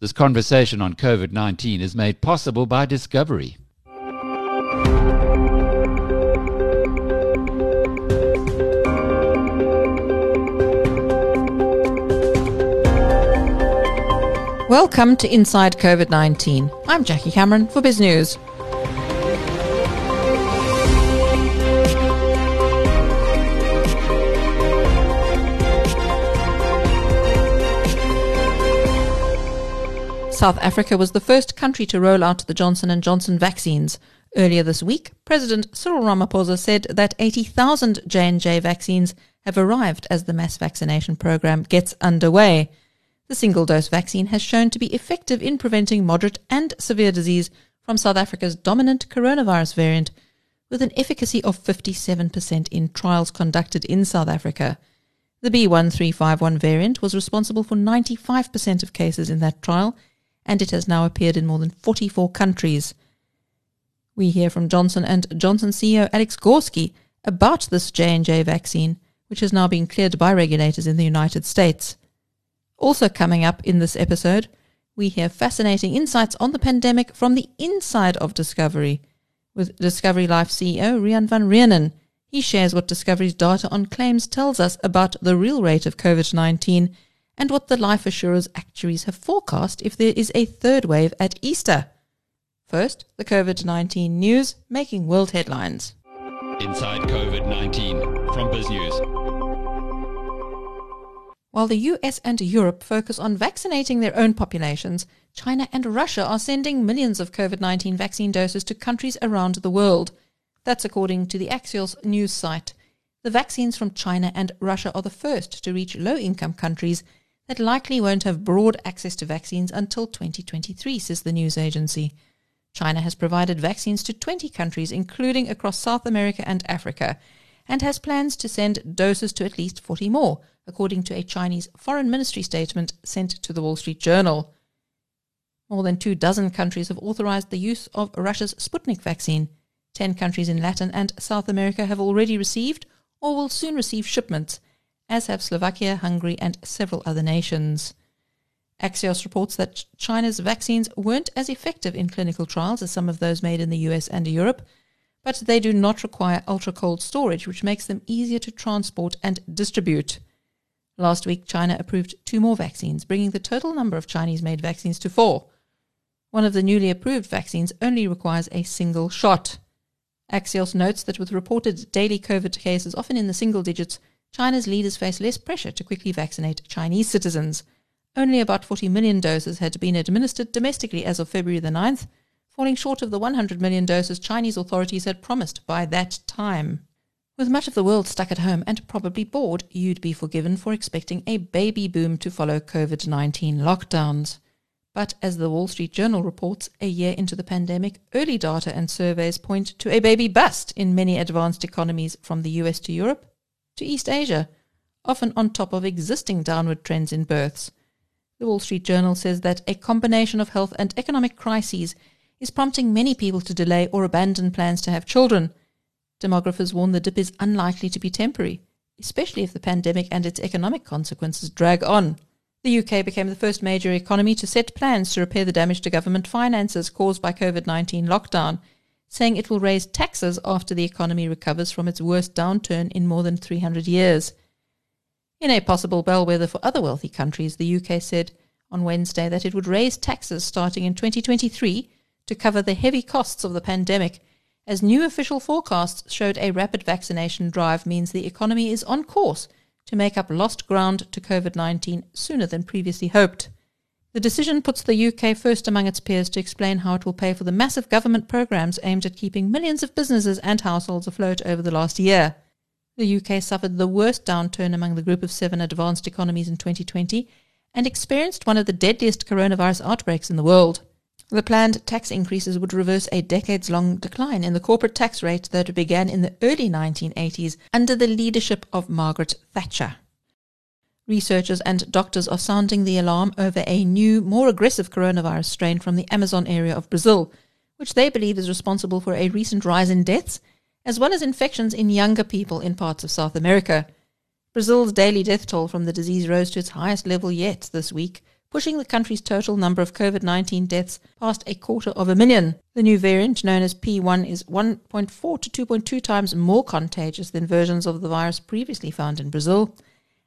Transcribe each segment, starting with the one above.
This conversation on COVID 19 is made possible by Discovery. Welcome to Inside COVID 19. I'm Jackie Cameron for Biz News. South Africa was the first country to roll out the Johnson & Johnson vaccines. Earlier this week, President Cyril Ramaphosa said that 80,000 J&J vaccines have arrived as the mass vaccination program gets underway. The single-dose vaccine has shown to be effective in preventing moderate and severe disease from South Africa's dominant coronavirus variant, with an efficacy of 57% in trials conducted in South Africa. The B1351 variant was responsible for 95% of cases in that trial – and it has now appeared in more than 44 countries. We hear from Johnson and Johnson CEO Alex Gorsky about this J&J vaccine, which has now been cleared by regulators in the United States. Also coming up in this episode, we hear fascinating insights on the pandemic from the inside of Discovery with Discovery Life CEO Riaan van Reenen. He shares what Discovery's data on claims tells us about the real rate of COVID-19 and what the life assurers actuaries have forecast if there is a third wave at Easter. First, the COVID 19 news making world headlines. Inside COVID 19 from BizNews. While the US and Europe focus on vaccinating their own populations, China and Russia are sending millions of COVID 19 vaccine doses to countries around the world. That's according to the Axios news site. The vaccines from China and Russia are the first to reach low income countries that likely won't have broad access to vaccines until 2023, says the news agency. China has provided vaccines to 20 countries, including across South America and Africa, and has plans to send doses to at least 40 more, according to a Chinese foreign ministry statement sent to the Wall Street Journal. More than two dozen countries have authorized the use of Russia's Sputnik vaccine. Ten countries in Latin and South America have already received or will soon receive shipments, as have Slovakia, Hungary, and several other nations. Axios reports that China's vaccines weren't as effective in clinical trials as some of those made in the US and Europe, but they do not require ultra cold storage, which makes them easier to transport and distribute. Last week, China approved two more vaccines, bringing the total number of Chinese made vaccines to four. One of the newly approved vaccines only requires a single shot. Axios notes that with reported daily COVID cases often in the single digits, China's leaders face less pressure to quickly vaccinate Chinese citizens. Only about 40 million doses had been administered domestically as of February the 9th, falling short of the 100 million doses Chinese authorities had promised by that time. With much of the world stuck at home and probably bored, you'd be forgiven for expecting a baby boom to follow COVID 19 lockdowns. But as the Wall Street Journal reports, a year into the pandemic, early data and surveys point to a baby bust in many advanced economies from the US to Europe to East Asia, often on top of existing downward trends in births. The Wall Street Journal says that a combination of health and economic crises is prompting many people to delay or abandon plans to have children. Demographers warn the dip is unlikely to be temporary, especially if the pandemic and its economic consequences drag on. The UK became the first major economy to set plans to repair the damage to government finances caused by COVID 19 lockdown saying it will raise taxes after the economy recovers from its worst downturn in more than 300 years. In a possible bellwether for other wealthy countries, the UK said on Wednesday that it would raise taxes starting in 2023 to cover the heavy costs of the pandemic, as new official forecasts showed a rapid vaccination drive means the economy is on course to make up lost ground to COVID 19 sooner than previously hoped. The decision puts the UK first among its peers to explain how it will pay for the massive government programs aimed at keeping millions of businesses and households afloat over the last year. The UK suffered the worst downturn among the group of seven advanced economies in 2020 and experienced one of the deadliest coronavirus outbreaks in the world. The planned tax increases would reverse a decades long decline in the corporate tax rate that began in the early 1980s under the leadership of Margaret Thatcher. Researchers and doctors are sounding the alarm over a new, more aggressive coronavirus strain from the Amazon area of Brazil, which they believe is responsible for a recent rise in deaths, as well as infections in younger people in parts of South America. Brazil's daily death toll from the disease rose to its highest level yet this week, pushing the country's total number of COVID 19 deaths past a quarter of a million. The new variant, known as P1, is 1.4 to 2.2 times more contagious than versions of the virus previously found in Brazil,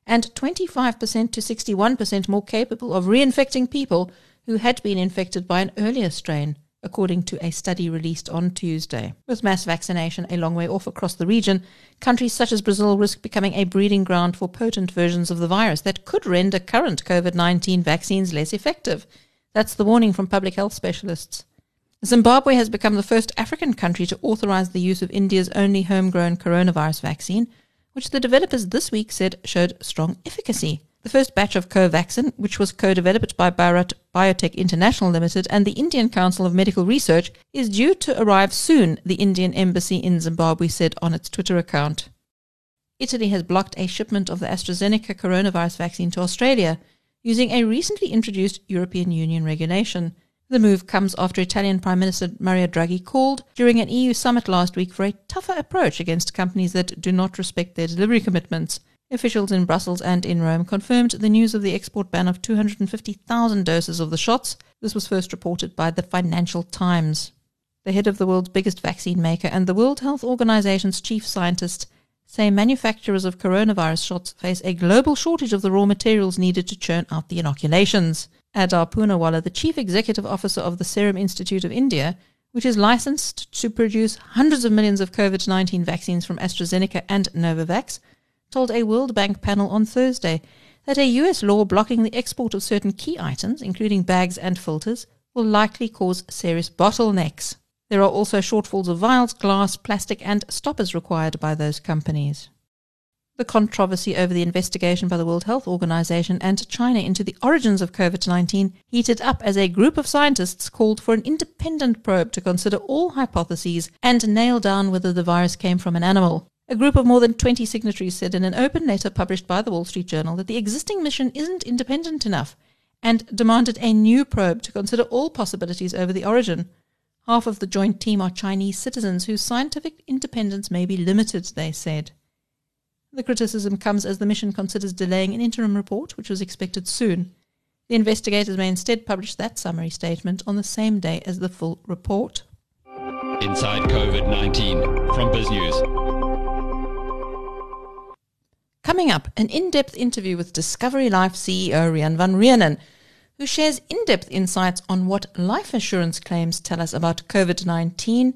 and 25% to 61% more capable of reinfecting people who had been infected by an earlier strain according to a study released on Tuesday. With mass vaccination a long way off across the region, countries such as Brazil risk becoming a breeding ground for potent versions of the virus that could render current COVID 19 vaccines less effective. That's the warning from public health specialists. Zimbabwe has become the first African country to authorize the use of India's only homegrown coronavirus vaccine, which the developers this week said showed strong efficacy. The first batch of Covaxin, which was co-developed by Bharat Biotech International Limited and the Indian Council of Medical Research, is due to arrive soon, the Indian Embassy in Zimbabwe said on its Twitter account. Italy has blocked a shipment of the AstraZeneca coronavirus vaccine to Australia using a recently introduced European Union regulation. The move comes after Italian Prime Minister Mario Draghi called during an EU summit last week for a tougher approach against companies that do not respect their delivery commitments. Officials in Brussels and in Rome confirmed the news of the export ban of 250,000 doses of the shots. This was first reported by the Financial Times. The head of the world's biggest vaccine maker and the World Health Organization's chief scientist say manufacturers of coronavirus shots face a global shortage of the raw materials needed to churn out the inoculations. Adar Poonawalla, the chief executive officer of the Serum Institute of India, which is licensed to produce hundreds of millions of COVID 19 vaccines from AstraZeneca and Novavax, told a World Bank panel on Thursday that a US law blocking the export of certain key items, including bags and filters, will likely cause serious bottlenecks. There are also shortfalls of vials, glass, plastic, and stoppers required by those companies. The controversy over the investigation by the World Health Organization and China into the origins of COVID 19 heated up as a group of scientists called for an independent probe to consider all hypotheses and nail down whether the virus came from an animal. A group of more than 20 signatories said in an open letter published by the Wall Street Journal that the existing mission isn't independent enough and demanded a new probe to consider all possibilities over the origin. Half of the joint team are Chinese citizens whose scientific independence may be limited, they said. The criticism comes as the mission considers delaying an interim report, which was expected soon. The investigators may instead publish that summary statement on the same day as the full report. Inside COVID 19 from BizNews. Coming up, an in depth interview with Discovery Life CEO Riaan van Reenen, who shares in depth insights on what life assurance claims tell us about COVID 19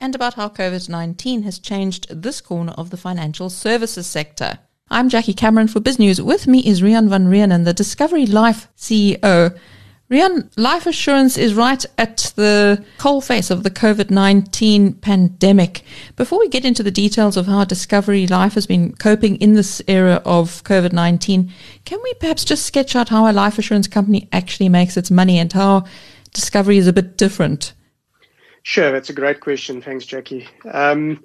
and about how COVID 19 has changed this corner of the financial services sector. I'm Jackie Cameron for BizNews. With me is Riaan van Reenen, the Discovery Life CEO. Riaan, life assurance is right at the coalface of the COVID 19 pandemic. Before we get into the details of how Discovery Life has been coping in this era of COVID 19, can we perhaps just sketch out how a life assurance company actually makes its money and how Discovery is a bit different? Sure, that's a great question. Thanks, Jackie. Um,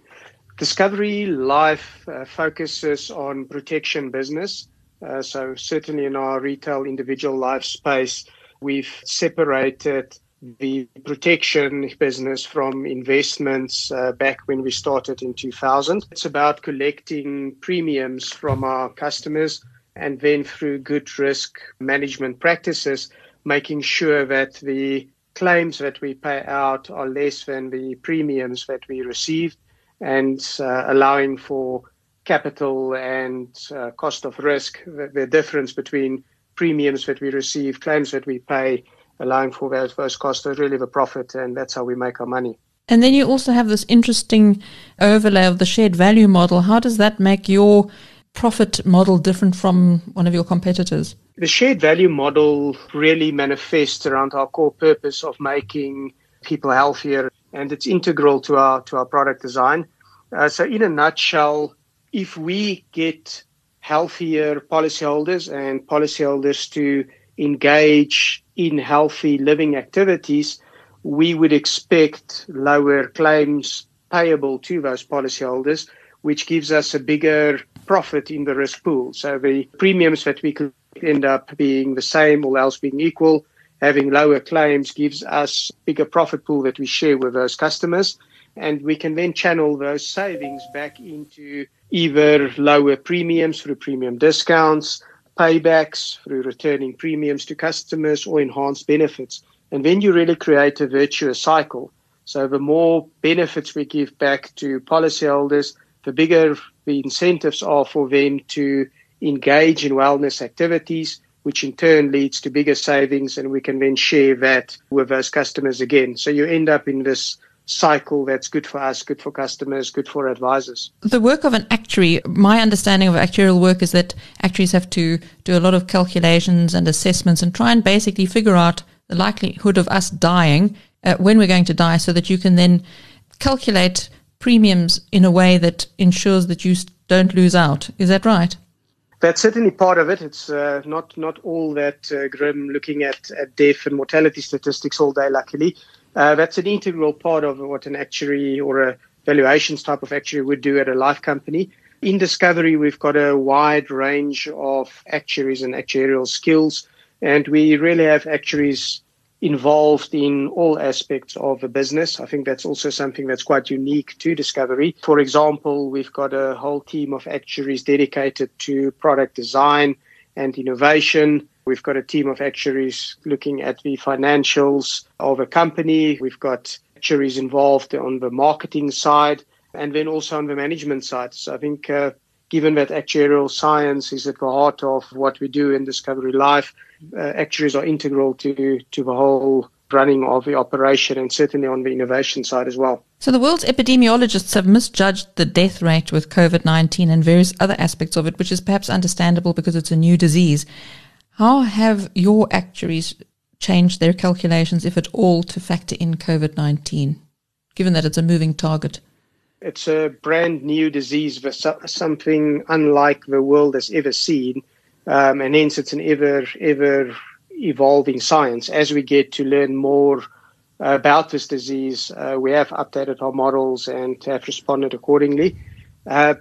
Discovery Life uh, focuses on protection business. Uh, so, certainly in our retail individual life space, We've separated the protection business from investments uh, back when we started in 2000. It's about collecting premiums from our customers and then through good risk management practices, making sure that the claims that we pay out are less than the premiums that we receive and uh, allowing for capital and uh, cost of risk, the, difference between premiums that we receive, claims that we pay, allowing for those, those costs to really the profit, and that's how we make our money. And then you also have this interesting overlay of the shared value model. How does that make your profit model different from one of your competitors? The shared value model really manifests around our core purpose of making people healthier, and it's integral to our to our product design. Uh, so, in a nutshell, if we get healthier policyholders and policyholders to engage in healthy living activities, we would expect lower claims payable to those policyholders, which gives us a bigger profit in the risk pool. So the premiums that we could end up being the same, all else being equal, having lower claims gives us bigger profit pool that we share with those customers. And we can then channel those savings back into either lower premiums through premium discounts, paybacks, through returning premiums to customers, or enhanced benefits. And then you really create a virtuous cycle. So the more benefits we give back to policyholders, the bigger the incentives are for them to engage in wellness activities, which in turn leads to bigger savings, and we can then share that with those customers again. So you end up in this cycle that's good for us, good for customers, good for advisors. The work of an actuary, my understanding of actuarial work is that actuaries have to do a lot of calculations and assessments and try and basically figure out the likelihood of us dying uh, when we're going to die so that you can then calculate premiums in a way that ensures that you don't lose out. Is that right? That's certainly part of it. It's uh, not not all that uh, grim looking at, at death and mortality statistics all day, luckily. Uh, that's an integral part of what an actuary or a valuations type of actuary would do at a life company. In Discovery, we've got a wide range of actuaries and actuarial skills, and we really have actuaries involved in all aspects of a business. I think that's also something that's quite unique to Discovery. For example, we've got a whole team of actuaries dedicated to product design and innovation. We've got a team of actuaries looking at the financials of a company. We've got actuaries involved on the marketing side and then also on the management side. So I think uh, given that actuarial science is at the heart of what we do in Discovery Life, Uh, actuaries are integral to, to the whole running of the operation and certainly on the innovation side as well. So the world's epidemiologists have misjudged the death rate with COVID-19 and various other aspects of it, which is perhaps understandable because it's a new disease. How have your actuaries changed their calculations, if at all, to factor in COVID-19, given that it's a moving target? It's a brand new disease, something unlike the world has ever seen, um, and hence it's an ever, ever evolving science. As we get to learn more about this disease, uh, we have updated our models and have responded accordingly. Uh,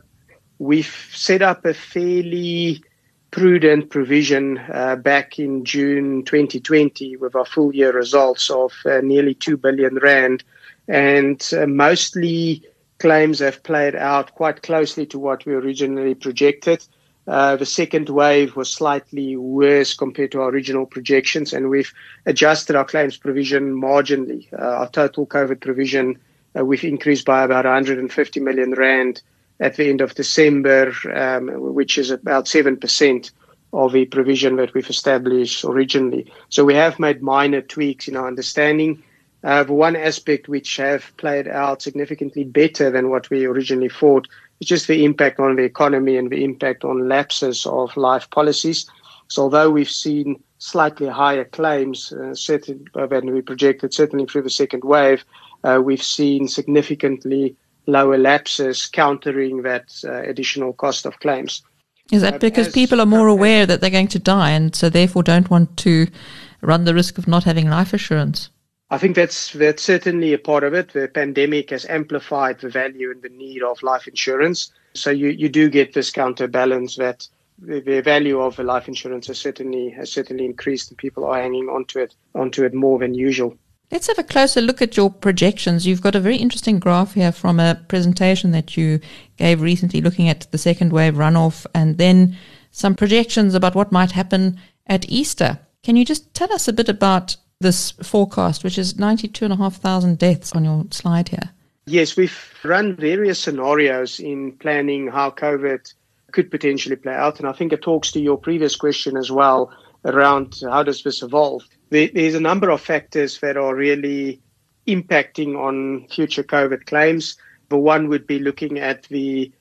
we've set up a fairly prudent provision uh, back in June 2020 with our full year results of uh, nearly 2 billion rand and uh, mostly claims have played out quite closely to what we originally projected. Uh, the second wave was slightly worse compared to our original projections, and we've adjusted our claims provision marginally. Uh, our total COVID provision uh, we've increased by about 150 million rand at the end of December, um, which is about seven percent of the provision that we've established originally. So we have made minor tweaks in our understanding. Uh, one aspect which have played out significantly better than what we originally thought just the impact on the economy and the impact on lapses of life policies. So although we've seen slightly higher claims uh, certain, uh, than we projected, certainly through the second wave, uh, we've seen significantly lower lapses countering that uh, additional cost of claims. Is that because people are more aware that they're going to die and so therefore don't want to run the risk of not having life assurance? I think that's that's certainly a part of it. The pandemic has amplified the value and the need of life insurance. So you, you do get this counterbalance that the, the value of the life insurance has certainly has certainly increased and people are hanging onto it onto it more than usual. Let's have a closer look at your projections. You've got a very interesting graph here from a presentation that you gave recently looking at the second wave runoff and then some projections about what might happen at Easter. Can you just tell us a bit about this forecast, which is 92,500 deaths on your slide here? Yes, we've run various scenarios in planning how COVID could potentially play out. And I think it talks to your previous question as well around how does this evolve. there's a number of factors that are really impacting on future COVID claims. The one would be looking at the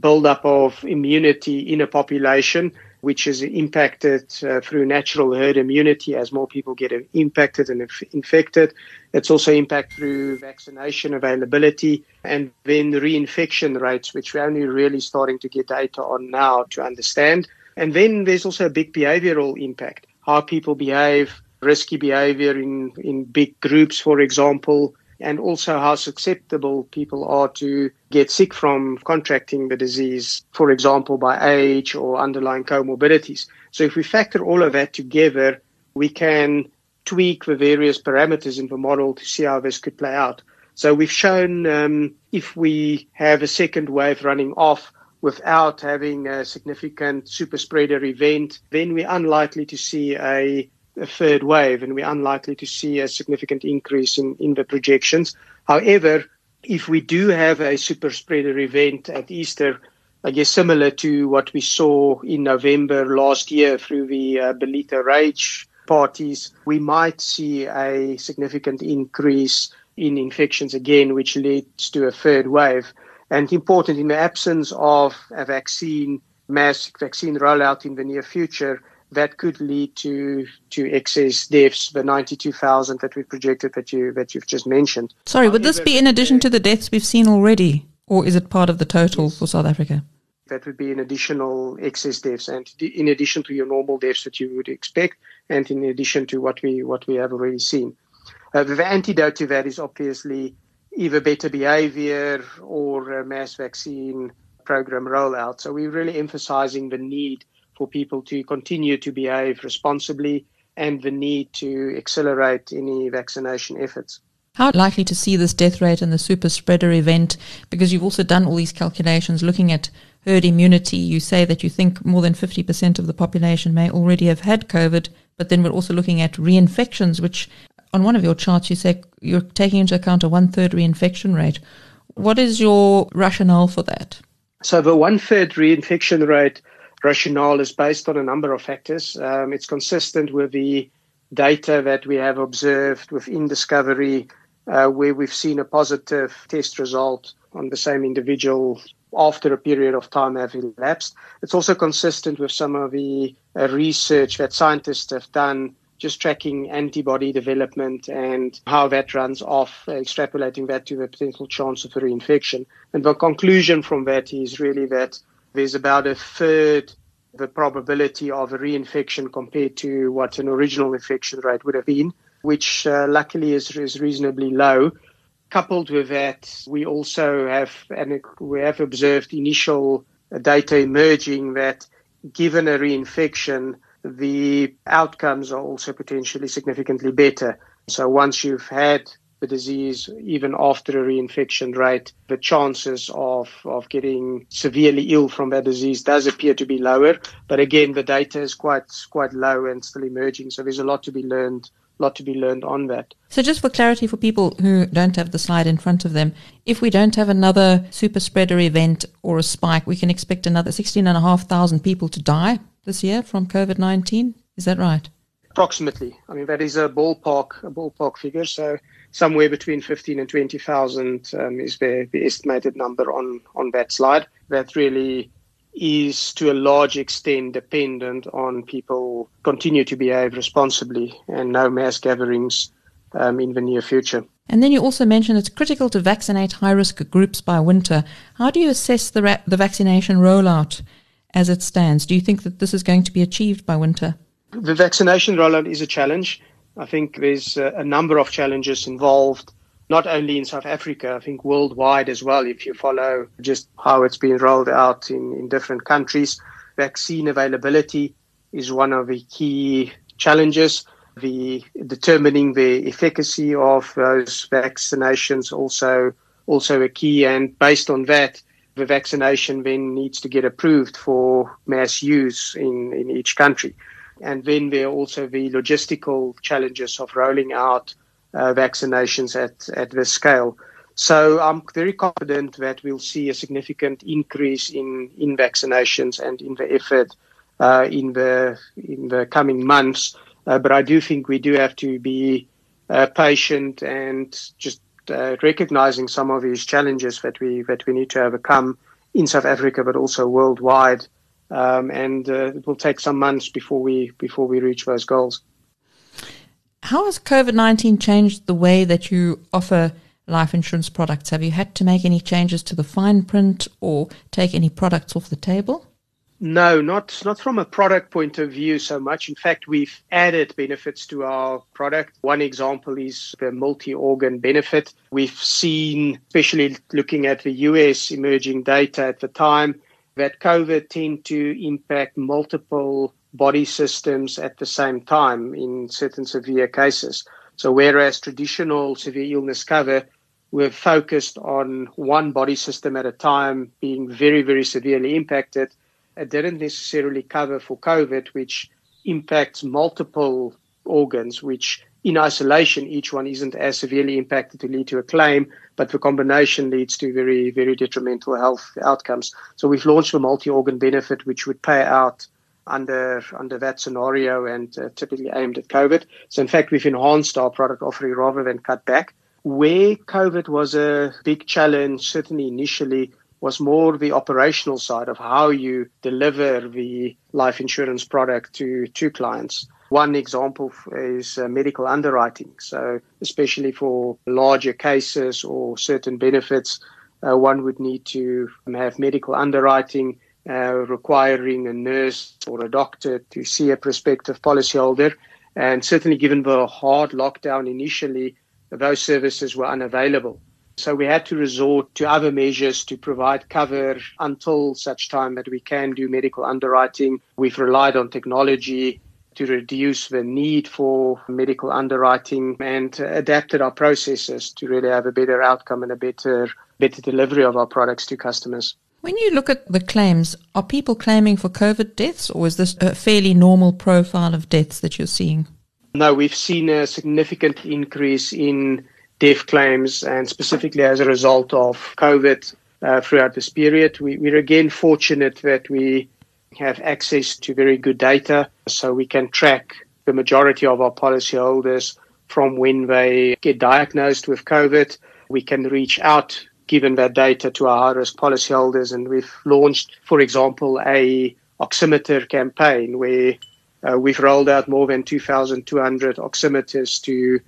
buildup of immunity in a population which is impacted uh, through natural herd immunity as more people get impacted and inf- infected. It's also impact through vaccination availability and then reinfection rates, which we're only really starting to get data on now to understand. And then there's also a big behavioral impact, how people behave, risky behavior in, in big groups, for example, and also how susceptible people are to get sick from contracting the disease, for example, by age or underlying comorbidities. So if we factor all of that together, we can tweak the various parameters in the model to see how this could play out. So we've shown um, if we have a second wave running off, without having a significant super spreader event, then we're unlikely to see a, a, third wave and we're unlikely to see a significant increase in, in the projections. However, if we do have a super spreader event at Easter, I guess similar to what we saw in November last year through the uh, Ballito Rage parties, we might see a significant increase in infections again, which leads to a third wave. And important in the absence of a vaccine, mass vaccine rollout in the near future, that could lead to to excess deaths, the 92,000 that we projected that you that you've just mentioned. Sorry, would this be in addition to the deaths we've seen already, or is it part of the total yes. for South Africa? That would be an additional excess deaths, and in addition to your normal deaths that you would expect, and in addition to what we what we have already seen. Uh, the antidote to that is obviously either better behavior or a mass vaccine program rollout. So we're really emphasizing the need for people to continue to behave responsibly and the need to accelerate any vaccination efforts. How likely to see this death rate in the super spreader event? Because you've also done all these calculations looking at herd immunity. You say that you think more than 50% of the population may already have had COVID, but then we're also looking at reinfections, which on one of your charts you say you're taking into account a one third reinfection rate. What is your rationale for that? So the one third reinfection rate rationale is based on a number of factors. Um, it's consistent with the data that we have observed within Discovery, uh, where we've seen a positive test result on the same individual after a period of time have elapsed. It's also consistent with some of the uh, research that scientists have done just tracking antibody development and how that runs off, extrapolating that to the potential chance of a reinfection. And the conclusion from that is really that there's about a third the probability of a reinfection compared to what an original infection rate would have been, which uh, luckily is, is reasonably low. Coupled with that, we also have and we have observed initial data emerging that given a reinfection, the outcomes are also potentially significantly better. So once you've had the disease, even after a reinfection rate, the chances of, of getting severely ill from that disease does appear to be lower. But again, the data is quite quite low and still emerging. So there's a lot to be learned lot to be learned on that. So just for clarity for people who don't have the slide in front of them, if we don't have another super spreader event or a spike, we can expect another 16,500 people to die this year from COVID 19. Is that right? Approximately. I mean, that is a ballpark, a ballpark figure. So somewhere between 15 and 20,000 um, is the, the estimated number on, on that slide. That really is to a large extent dependent on people continue to behave responsibly and no mass gatherings um, in the near future. And then you also mentioned it's critical to vaccinate high risk groups by winter. How do you assess the, ra- the vaccination rollout as it stands? Do you think that this is going to be achieved by winter? The vaccination rollout is a challenge. I think there's a, number of challenges involved, not only in South Africa, I think worldwide as well, if you follow just how it's been rolled out in, in different countries. Vaccine availability is one of the key challenges. The determining the efficacy of those vaccinations also also a key, and based on that, the vaccination then needs to get approved for mass use in, in each country. And then there are also the logistical challenges of rolling out uh, vaccinations at, at this scale. So I'm very confident that we'll see a significant increase in, in vaccinations and in the effort uh, in the in the coming months. Uh, but I do think we do have to be uh, patient and just uh, recognizing some of these challenges that we that we need to overcome in South Africa, but also worldwide. Um, and uh, it will take some months before we before we reach those goals. How has COVID nineteen changed the way that you offer life insurance products? Have you had to make any changes to the fine print or take any products off the table? No, not not from a product point of view so much. In fact, we've added benefits to our product. One example is the multi-organ benefit. We've seen, especially looking at the US emerging data at the time, that COVID tend to impact multiple body systems at the same time in certain severe cases. So whereas traditional severe illness cover were focused on one body system at a time being very, very severely impacted. It didn't necessarily cover for COVID, which impacts multiple organs, which in isolation, each one isn't as severely impacted to lead to a claim, but the combination leads to very, very detrimental health outcomes. So we've launched a multi-organ benefit, which would pay out under under that scenario and uh, typically aimed at COVID. So in fact, we've enhanced our product offering rather than cut back. Where COVID was a big challenge, certainly initially, was more the operational side of how you deliver the life insurance product to to clients. One example is uh, medical underwriting. So, especially for larger cases or certain benefits, uh, one would need to have medical underwriting uh, requiring a nurse or a doctor to see a prospective policyholder. And certainly, given the hard lockdown initially, those services were unavailable. So we had to resort to other measures to provide cover until such time that we can do medical underwriting. We've relied on technology to reduce the need for medical underwriting and adapted our processes to really have a better outcome and a better better delivery of our products to customers. When you look at the claims, are people claiming for COVID deaths, or is this a fairly normal profile of deaths that you're seeing? No, we've seen a significant increase in death claims, and specifically as a result of COVID uh, throughout this period. We, we're again fortunate that we have access to very good data, so we can track the majority of our policyholders from when they get diagnosed with COVID. We can reach out given that data to our high-risk policyholders, and we've launched, for example, a oximeter campaign where uh, we've rolled out more than 2,200 oximeters to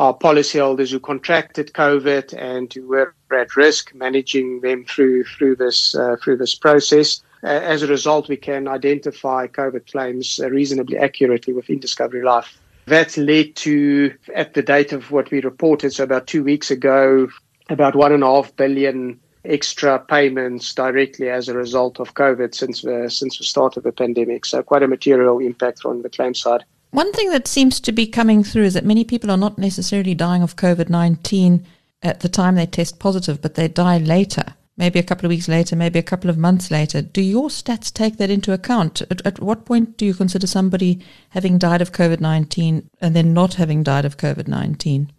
our policyholders who contracted COVID and who were at risk, managing them through through this uh, through this process. Uh, as a result, we can identify COVID claims reasonably accurately within Discovery Life. That led to, at the date of what we reported, so about two weeks ago, about one and a half billion extra payments directly as a result of COVID since the since the start of the pandemic. So quite a material impact on the claim side. One thing that seems to be coming through is that many people are not necessarily dying of COVID nineteen at the time they test positive, but they die later. Maybe a couple of weeks later, maybe a couple of months later. Do your stats take that into account? At, at what point do you consider somebody having died of COVID 19 and then not having died of COVID 19?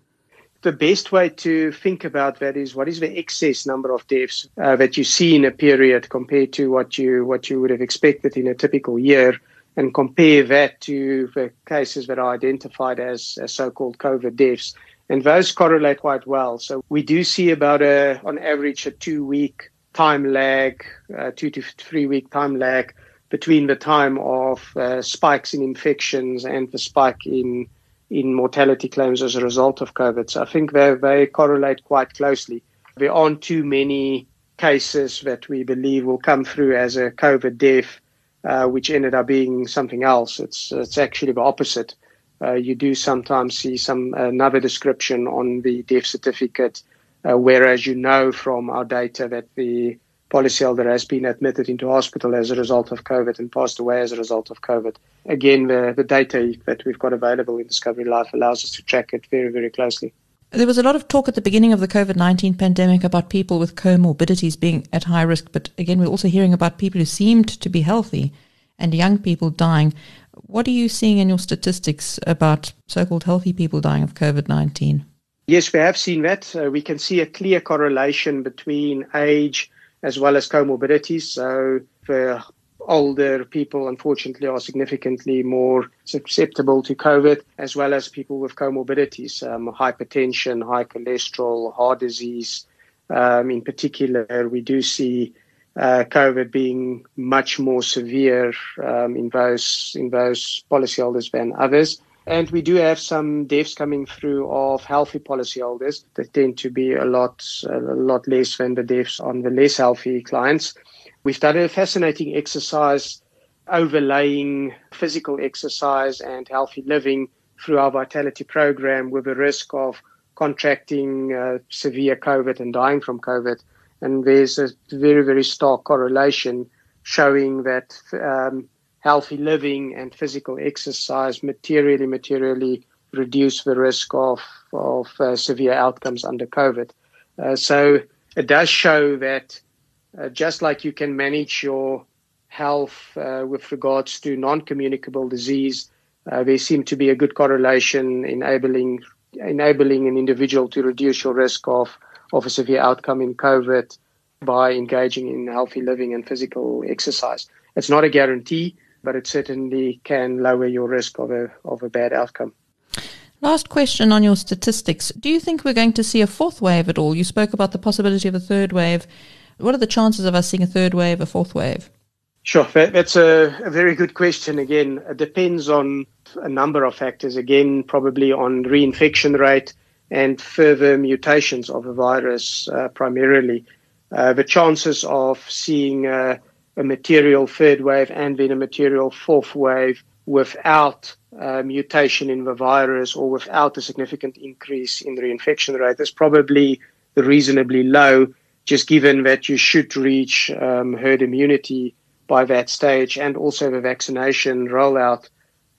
the best way to think about that is what is the excess number of deaths uh, that you see in a period compared to what you what you would have expected in a typical year, and compare that to the cases that are identified as, as so-called COVID deaths, and those correlate quite well. So we do see about a on average a two-week time lag, uh, two to three-week time lag between the time of uh, spikes in infections and the spike in in mortality claims as a result of COVID. So I think they, they correlate quite closely. There aren't too many cases that we believe will come through as a COVID death, uh, which ended up being something else. It's it's actually the opposite. Uh, you do sometimes see some another description on the death certificate, uh, whereas you know from our data that the policyholder has been admitted into hospital as a result of COVID and passed away as a result of COVID. Again, the, the data that we've got available in Discovery Life allows us to track it very, very closely. There was a lot of talk at the beginning of the COVID 19 pandemic about people with comorbidities being at high risk, but again, we're also hearing about people who seemed to be healthy and young people dying. What are you seeing in your statistics about so called healthy people dying of COVID 19? Yes, we have seen that. Uh, we can see a clear correlation between age as well as comorbidities. So for older people, unfortunately, are significantly more susceptible to COVID, as well as people with comorbidities, um, hypertension, high cholesterol, heart disease. Um, in particular, we do see uh, COVID being much more severe um, in those in those policyholders than others. And we do have some deaths coming through of healthy policyholders that tend to be a lot, a lot less than the deaths on the less healthy clients. We've done a fascinating exercise overlaying physical exercise and healthy living through our vitality program with the risk of contracting uh, severe COVID and dying from COVID. And there's a very, very stark correlation showing that um, healthy living and physical exercise materially, materially reduce the risk of, of uh, severe outcomes under COVID. Uh, so it does show that uh, just like you can manage your health uh, with regards to non-communicable disease, uh, there seemed to be a good correlation enabling enabling an individual to reduce your risk of, of a severe outcome in COVID by engaging in healthy living and physical exercise. It's not a guarantee, but it certainly can lower your risk of a of a bad outcome. Last question on your statistics. Do you think we're going to see a fourth wave at all? You spoke about the possibility of a third wave. What are the chances of us seeing a third wave, a fourth wave? Sure, that's a, a, very good question. Again, it depends on a number of factors. Again, probably on reinfection rate and further mutations of the virus, uh, primarily. Uh, the chances of seeing a, a, material third wave and then a material fourth wave without uh, mutation in the virus or without a significant increase in the reinfection rate is probably reasonably low, just given that you should reach um, herd immunity by that stage, and also the vaccination rollout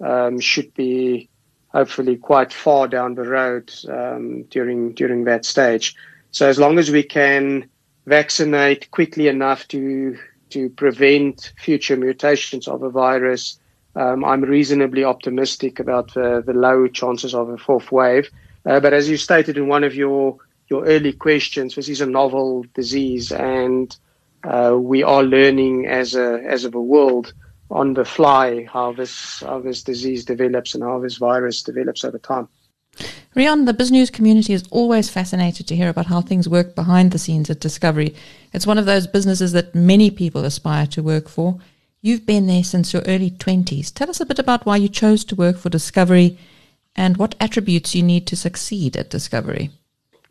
um, should be hopefully quite far down the road um, during during that stage. So as long as we can vaccinate quickly enough to to prevent future mutations of a virus, um, I'm reasonably optimistic about the, the low chances of a fourth wave. Uh, but as you stated in one of your your early questions, this is a novel disease, and uh, we are learning as a as of a world on the fly how this how this disease develops and how this virus develops over time. Riaan, the business community is always fascinated to hear about how things work behind the scenes at Discovery. It's one of those businesses that many people aspire to work for. You've been there since your early 20s. Tell us a bit about why you chose to work for Discovery and what attributes you need to succeed at Discovery.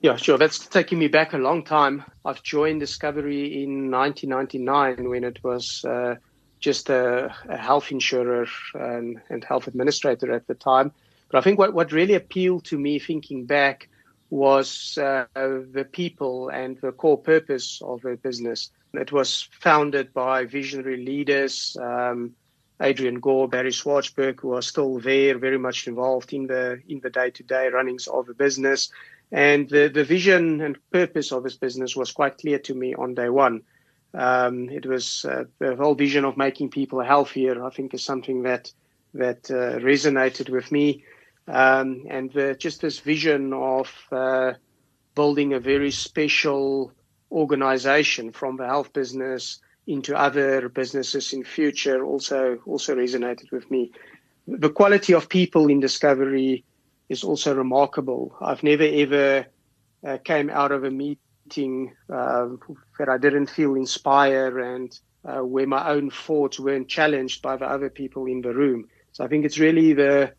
Yeah, sure. That's taking me back a long time. I've joined Discovery in 1999 when it was uh, just a, a, health insurer and, and, health administrator at the time. But I think what, what really appealed to me thinking back was uh, the people and the core purpose of the business. It was founded by visionary leaders, um, Adrian Gore, Barry Swartzberg, who are still there, very much involved in the in the day-to-day runnings of the business. And the, the vision and purpose of this business was quite clear to me on day one. Um, it was uh, the whole vision of making people healthier. I think is something that that uh, resonated with me, um, and the, just this vision of uh, building a very special organization from the health business into other businesses in future also also resonated with me. The quality of people in Discovery is also remarkable. I've never ever uh, came out of a meeting uh, that I didn't feel inspired and uh, where my own thoughts weren't challenged by the other people in the room. So I think it's really the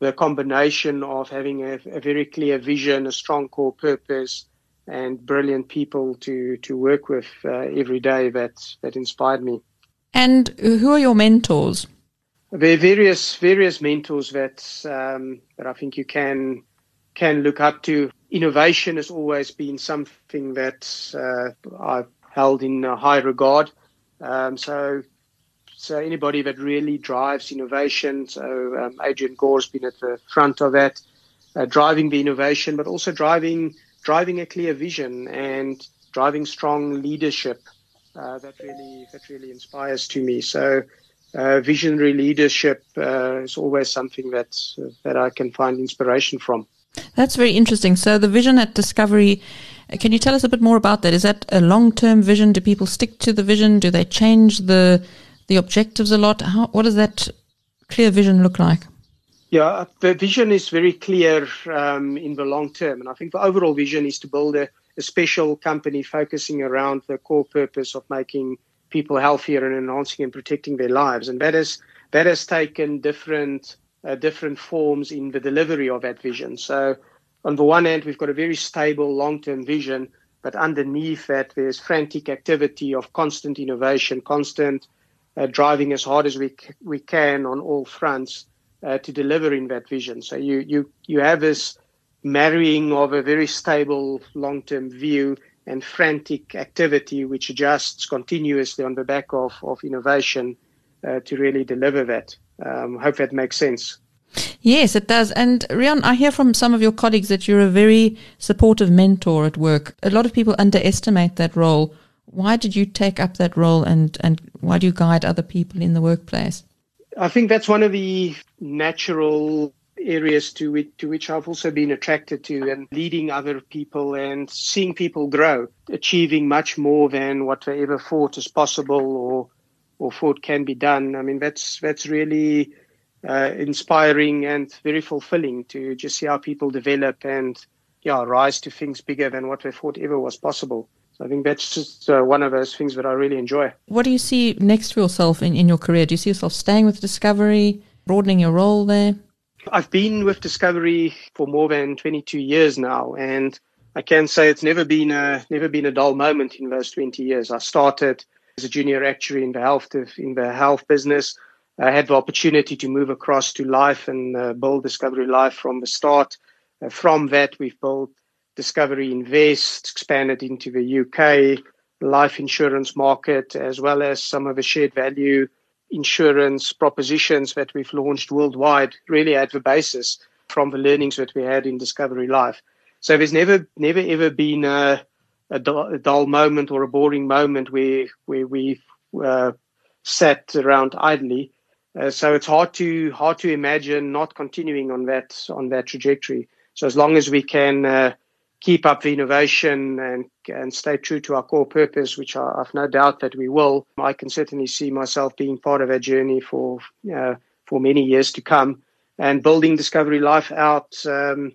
the combination of having a, a very clear vision, a strong core purpose, and brilliant people to to work with uh, every day that that inspired me. And who are your mentors? There are various various mentors that um, that I think you can can look up to. Innovation has always been something that uh, I've held in high regard. Um, so so anybody that really drives innovation. So um, Adrian Gore's been at the front of that, uh, driving the innovation, but also driving driving a clear vision and driving strong leadership. Uh, that really that really inspires to me. So uh, visionary leadership uh, is always something that uh, that I can find inspiration from. That's very interesting. So the vision at Discovery, uh, can you tell us a bit more about that? Is that a long-term vision? Do people stick to the vision? Do they change the the objectives a lot? How, what does that clear vision look like? Yeah, the vision is very clear um, in the long term, and I think the overall vision is to build a, a special company focusing around the core purpose of making people healthier and enhancing and protecting their lives. And that is that has taken different uh, different forms in the delivery of that vision. So on the one hand, we've got a very stable long-term vision, but underneath that, there's frantic activity of constant innovation, constant uh, driving as hard as we c- we can on all fronts uh, to deliver in that vision. So you you you have this marrying of a very stable long-term view and frantic activity which adjusts continuously on the back of, of innovation uh, to really deliver that. Um, hope that makes sense. Yes, it does. And Riaan, I hear from some of your colleagues that you're a very supportive mentor at work. A lot of people underestimate that role. Why did you take up that role and, and why do you guide other people in the workplace? I think that's one of the natural areas to which, to which I've also been attracted to and leading other people and seeing people grow, achieving much more than what they ever thought is possible or or thought can be done. I mean, that's that's really uh, inspiring and very fulfilling to just see how people develop and yeah rise to things bigger than what they thought ever was possible. So I think that's just uh, one of those things that I really enjoy. What do you see next for yourself in, in your career? Do you see yourself staying with Discovery, broadening your role there? I've been with Discovery for more than 22 years now, and I can say it's never been a never been a dull moment in those 20 years. I started as a junior actuary in the health in the health business. I had the opportunity to move across to life and uh, build Discovery Life from the start. Uh, from that, we've built Discovery Invest, expanded into the UK life insurance market, as well as some of the shared value insurance propositions that we've launched worldwide, really at the basis from the learnings that we had in Discovery Life. So there's never, never ever been a, a, dull, a dull moment or a boring moment where where we've uh, sat around idly. Uh, so it's hard to hard to imagine not continuing on that on that trajectory. So as long as we can uh, keep up the innovation and and stay true to our core purpose, which I, have no doubt that we will. I can certainly see myself being part of that journey for uh, for many years to come, and building Discovery Life out um,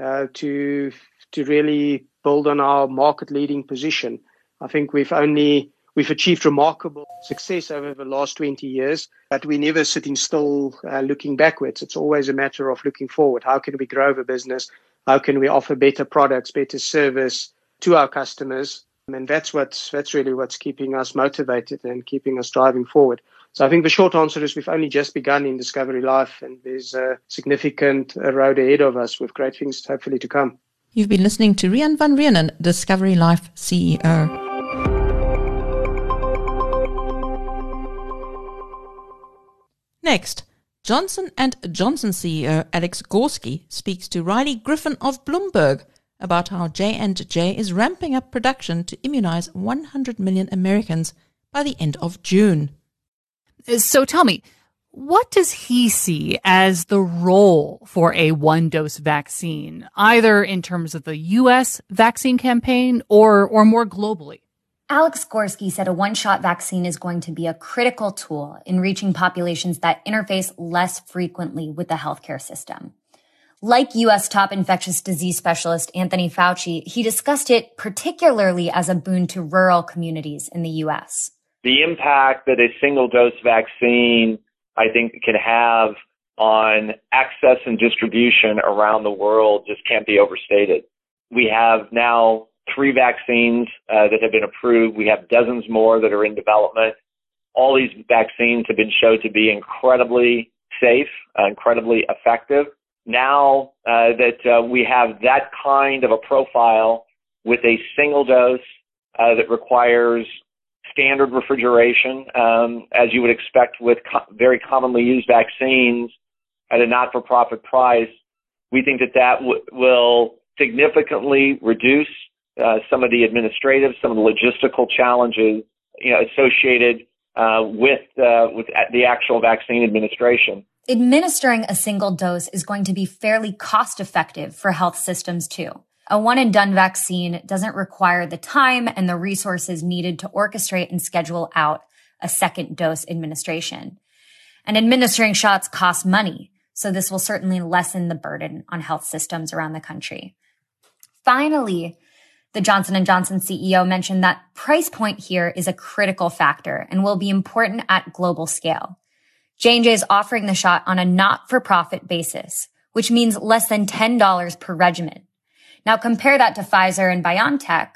uh, to to really build on our market leading position. I think we've only we've achieved remarkable success over the last 20 years, but we're never sitting still uh, looking backwards. It's always a matter of looking forward. How can we grow the business? How can we offer better products, better service to our customers? And that's what's that's really what's keeping us motivated and keeping us driving forward. So I think the short answer is we've only just begun in Discovery Life, and there's a significant road ahead of us with great things hopefully to come. You've been listening to Riaan van Reenen, Discovery Life CEO. Next, Johnson & Johnson CEO Alex Gorsky speaks to Riley Griffin of Bloomberg about how J&J is ramping up production to immunize 100 million Americans by the end of June. So tell me, what does he see as the role for a one dose vaccine, either in terms of the US vaccine campaign or, or more globally? Alex Gorsky said a one-shot vaccine is going to be a critical tool in reaching populations that interface less frequently with the healthcare system. Like U.S. top infectious disease specialist Anthony Fauci, he discussed it particularly as a boon to rural communities in the U.S. The impact that a single dose vaccine, I think, can have on access and distribution around the world just can't be overstated. We have now three vaccines uh, that have been approved. We have dozens more that are in development. All these vaccines have been shown to be incredibly safe, uh, incredibly effective. Now uh, that uh, we have that kind of a profile with a single dose uh, that requires standard refrigeration, um, as you would expect with co- very commonly used vaccines at a not-for-profit price, we think that that w- will significantly reduce uh, some of the administrative, some of the logistical challenges you know, associated uh, with uh, with the actual vaccine administration. Administering a single dose is going to be fairly cost effective for health systems too. A one and done vaccine doesn't require the time and the resources needed to orchestrate and schedule out a second dose administration. And administering shots costs money. So this will certainly lessen the burden on health systems around the country. Finally, the Johnson & Johnson CEO mentioned that price point here is a critical factor and will be important at global scale. J&J is offering the shot on a not-for-profit basis, which means less than $10 per regimen. Now compare that to Pfizer and BioNTech,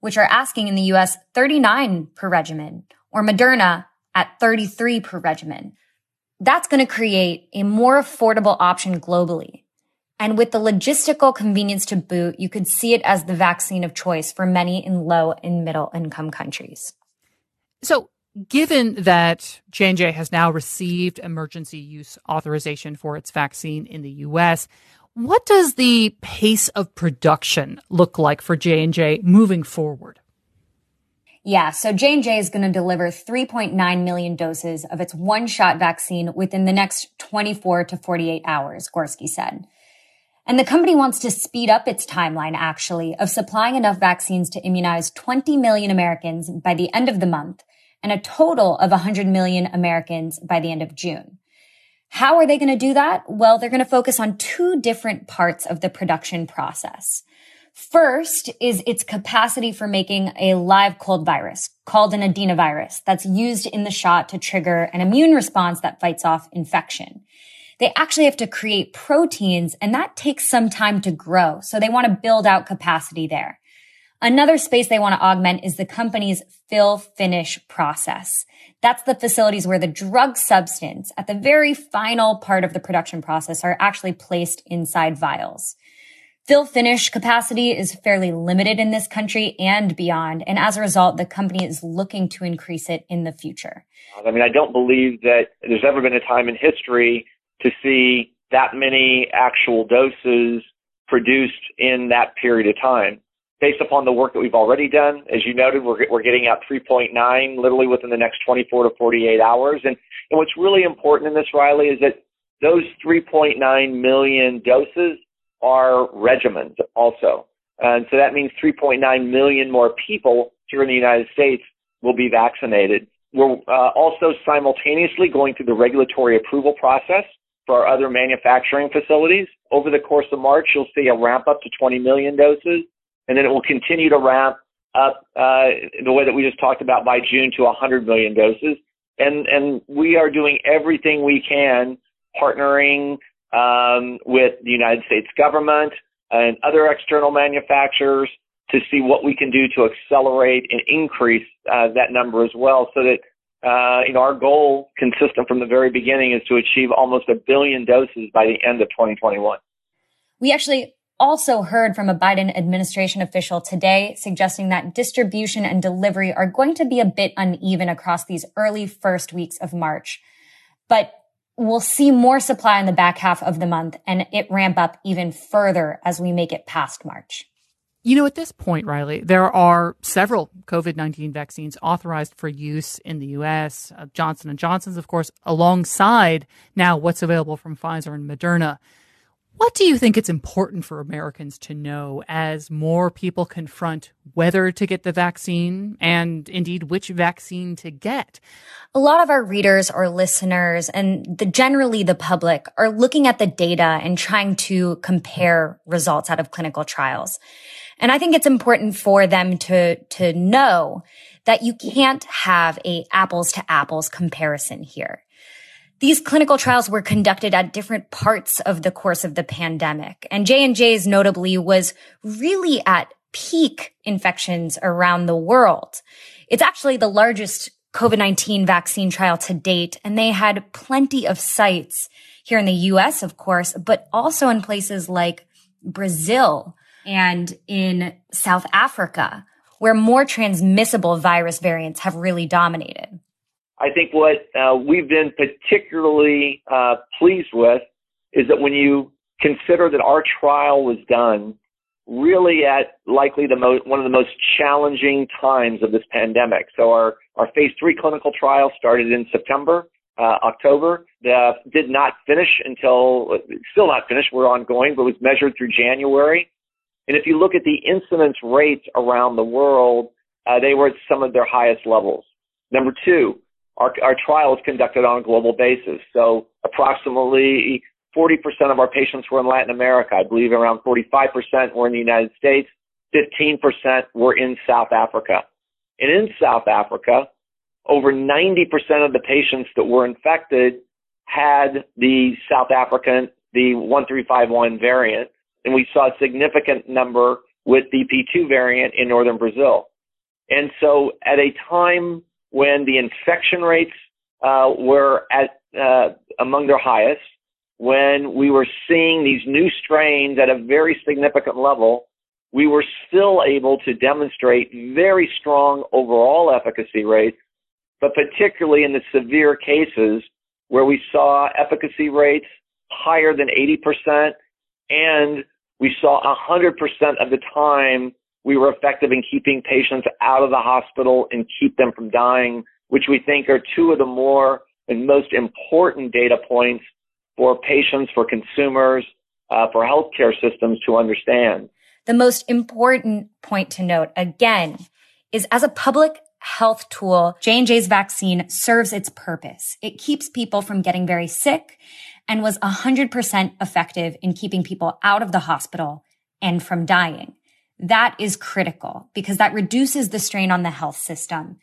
which are asking in the US 39 per regimen or Moderna at 33 per regimen. That's going to create a more affordable option globally and with the logistical convenience to boot, you could see it as the vaccine of choice for many in low and middle income countries. So given that J&J has now received emergency use authorization for its vaccine in the US, what does the pace of production look like for J&J moving forward? Yeah, so J&J is going to deliver 3.9 million doses of its one-shot vaccine within the next 24 to 48 hours, Gorsky said. And the company wants to speed up its timeline, actually, of supplying enough vaccines to immunize 20 million Americans by the end of the month and a total of 100 million Americans by the end of June. How are they going to do that? Well, they're going to focus on two different parts of the production process. First is its capacity for making a live cold virus called an adenovirus that's used in the shot to trigger an immune response that fights off infection. They actually have to create proteins and that takes some time to grow. So they want to build out capacity there. Another space they want to augment is the company's fill finish process. That's the facilities where the drug substance at the very final part of the production process are actually placed inside vials. Fill finish capacity is fairly limited in this country and beyond. And as a result, the company is looking to increase it in the future. I mean, I don't believe that there's ever been a time in history to see that many actual doses produced in that period of time. Based upon the work that we've already done, as you noted, we're, we're getting out 3.9 literally within the next 24 to 48 hours. And, and what's really important in this, Riley, is that those 3.9 million doses are regimens also. And so that means 3.9 million more people here in the United States will be vaccinated. We're uh, also simultaneously going through the regulatory approval process for our other manufacturing facilities. Over the course of March, you'll see a ramp up to 20 million doses, and then it will continue to ramp up uh, the way that we just talked about by June to 100 million doses. And, and we are doing everything we can, partnering um, with the United States government and other external manufacturers to see what we can do to accelerate and increase uh, that number as well so that uh, you know, our goal, consistent from the very beginning, is to achieve almost a billion doses by the end of 2021. We actually also heard from a Biden administration official today suggesting that distribution and delivery are going to be a bit uneven across these early first weeks of March. But we'll see more supply in the back half of the month and it ramp up even further as we make it past March. You know, at this point, Riley, there are several COVID-19 vaccines authorized for use in the U.S. Uh, Johnson and Johnson's, of course, alongside now what's available from Pfizer and Moderna. What do you think it's important for Americans to know as more people confront whether to get the vaccine and indeed which vaccine to get? A lot of our readers or listeners and the, generally the public are looking at the data and trying to compare results out of clinical trials. And I think it's important for them to, to know that you can't have a apples to apples comparison here. These clinical trials were conducted at different parts of the course of the pandemic. And J&J's notably was really at peak infections around the world. It's actually the largest COVID-19 vaccine trial to date. And they had plenty of sites here in the US, of course, but also in places like Brazil, and in South Africa, where more transmissible virus variants have really dominated. I think what uh, we've been particularly uh, pleased with is that when you consider that our trial was done really at likely the most one of the most challenging times of this pandemic. So our our phase three clinical trial started in September, uh, October. The, did not finish until still not finished. We're ongoing, but was measured through January. And if you look at the incidence rates around the world, uh, they were at some of their highest levels. Number two, our, our trial is conducted on a global basis. So approximately 40% of our patients were in Latin America. I believe around 45% were in the United States. 15% were in South Africa. And in South Africa, over 90% of the patients that were infected had the South African, the 1351 variant and we saw a significant number with the P2 variant in northern Brazil. And so at a time when the infection rates uh, were at uh, among their highest, when we were seeing these new strains at a very significant level, we were still able to demonstrate very strong overall efficacy rates, but particularly in the severe cases where we saw efficacy rates higher than 80% and we saw 100% of the time we were effective in keeping patients out of the hospital and keep them from dying, which we think are two of the more and most important data points for patients, for consumers, uh, for healthcare systems to understand. The most important point to note again is as a public health tool, J&J's vaccine serves its purpose. It keeps people from getting very sick and was 100% effective in keeping people out of the hospital and from dying. That is critical because that reduces the strain on the health system.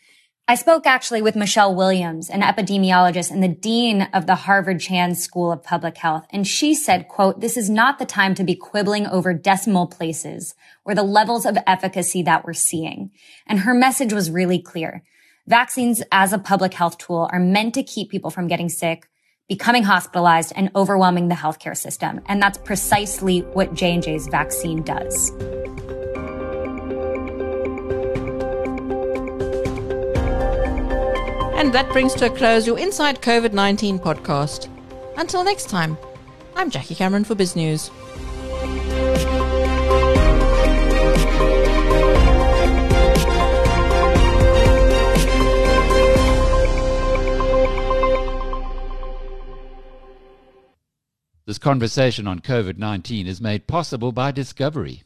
I spoke actually with Michelle Williams, an epidemiologist and the dean of the Harvard Chan School of Public Health. And she said, quote, this is not the time to be quibbling over decimal places or the levels of efficacy that we're seeing. And her message was really clear. Vaccines as a public health tool are meant to keep people from getting sick, becoming hospitalized and overwhelming the healthcare system. And that's precisely what J&J's vaccine does. And that brings to a close your Inside COVID 19 podcast. Until next time, I'm Jackie Cameron for Biz This conversation on COVID 19 is made possible by Discovery.